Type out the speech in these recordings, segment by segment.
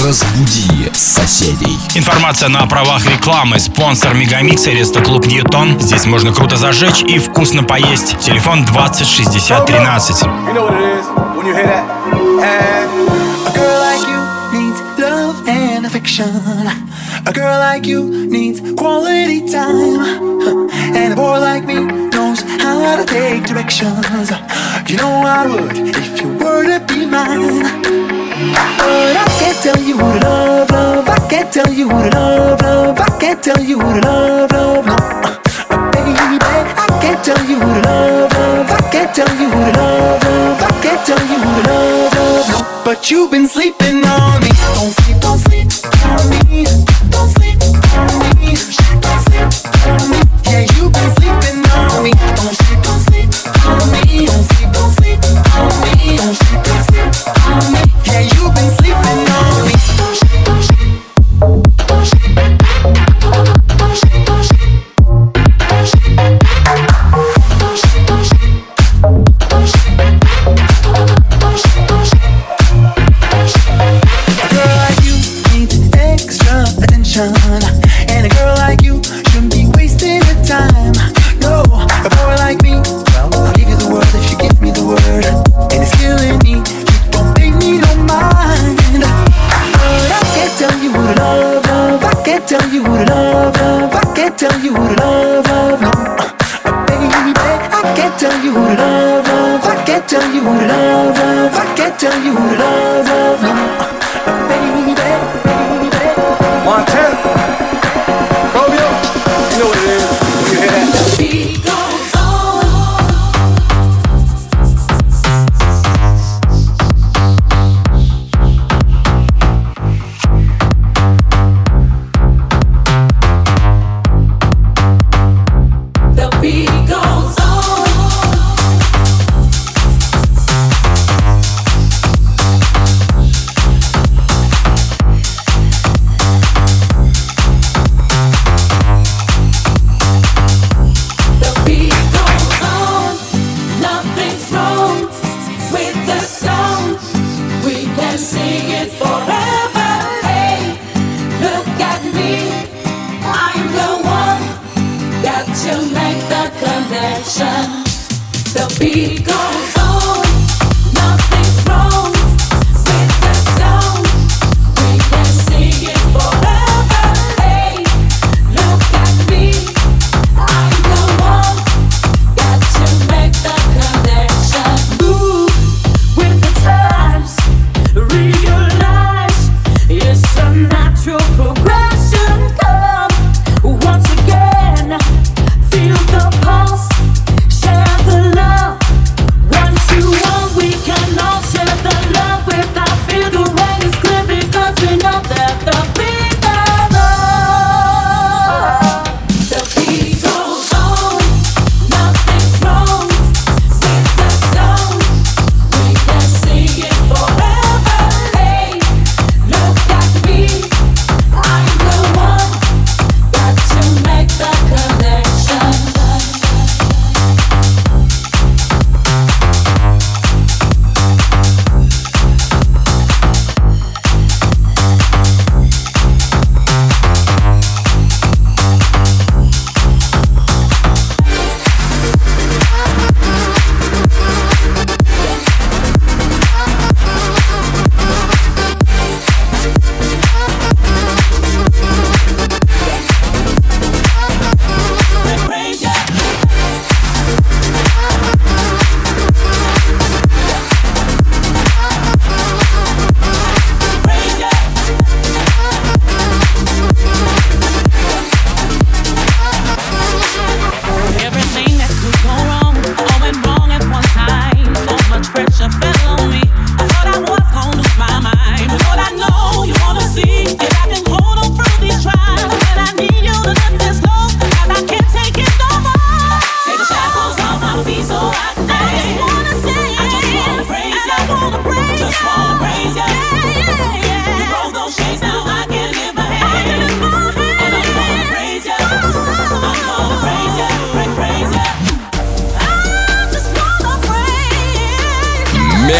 Разбуди соседей. Информация на правах рекламы. Спонсор Мегамикса Рестоклуб Ньютон. Здесь можно круто зажечь и вкусно поесть. Телефон 20 60 13. You know what it is when you hear that. And A girl like you needs love and affection. A girl like you needs quality time. And a boy like me knows how to take directions. You know I would if you were to be mine. But I can't tell you who to love, love. I can't tell you who to love, love. I can't tell you who to love, love. No, baby, I can't tell you who to love, love. I can't tell you who to love, love. I can't tell you who to love, love. No, but you've been sleeping on me. Don't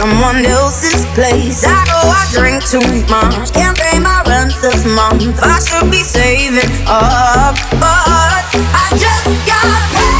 Someone else's place. I know I drink too much, can't pay my rent this month. I should be saving up, but I just got paid.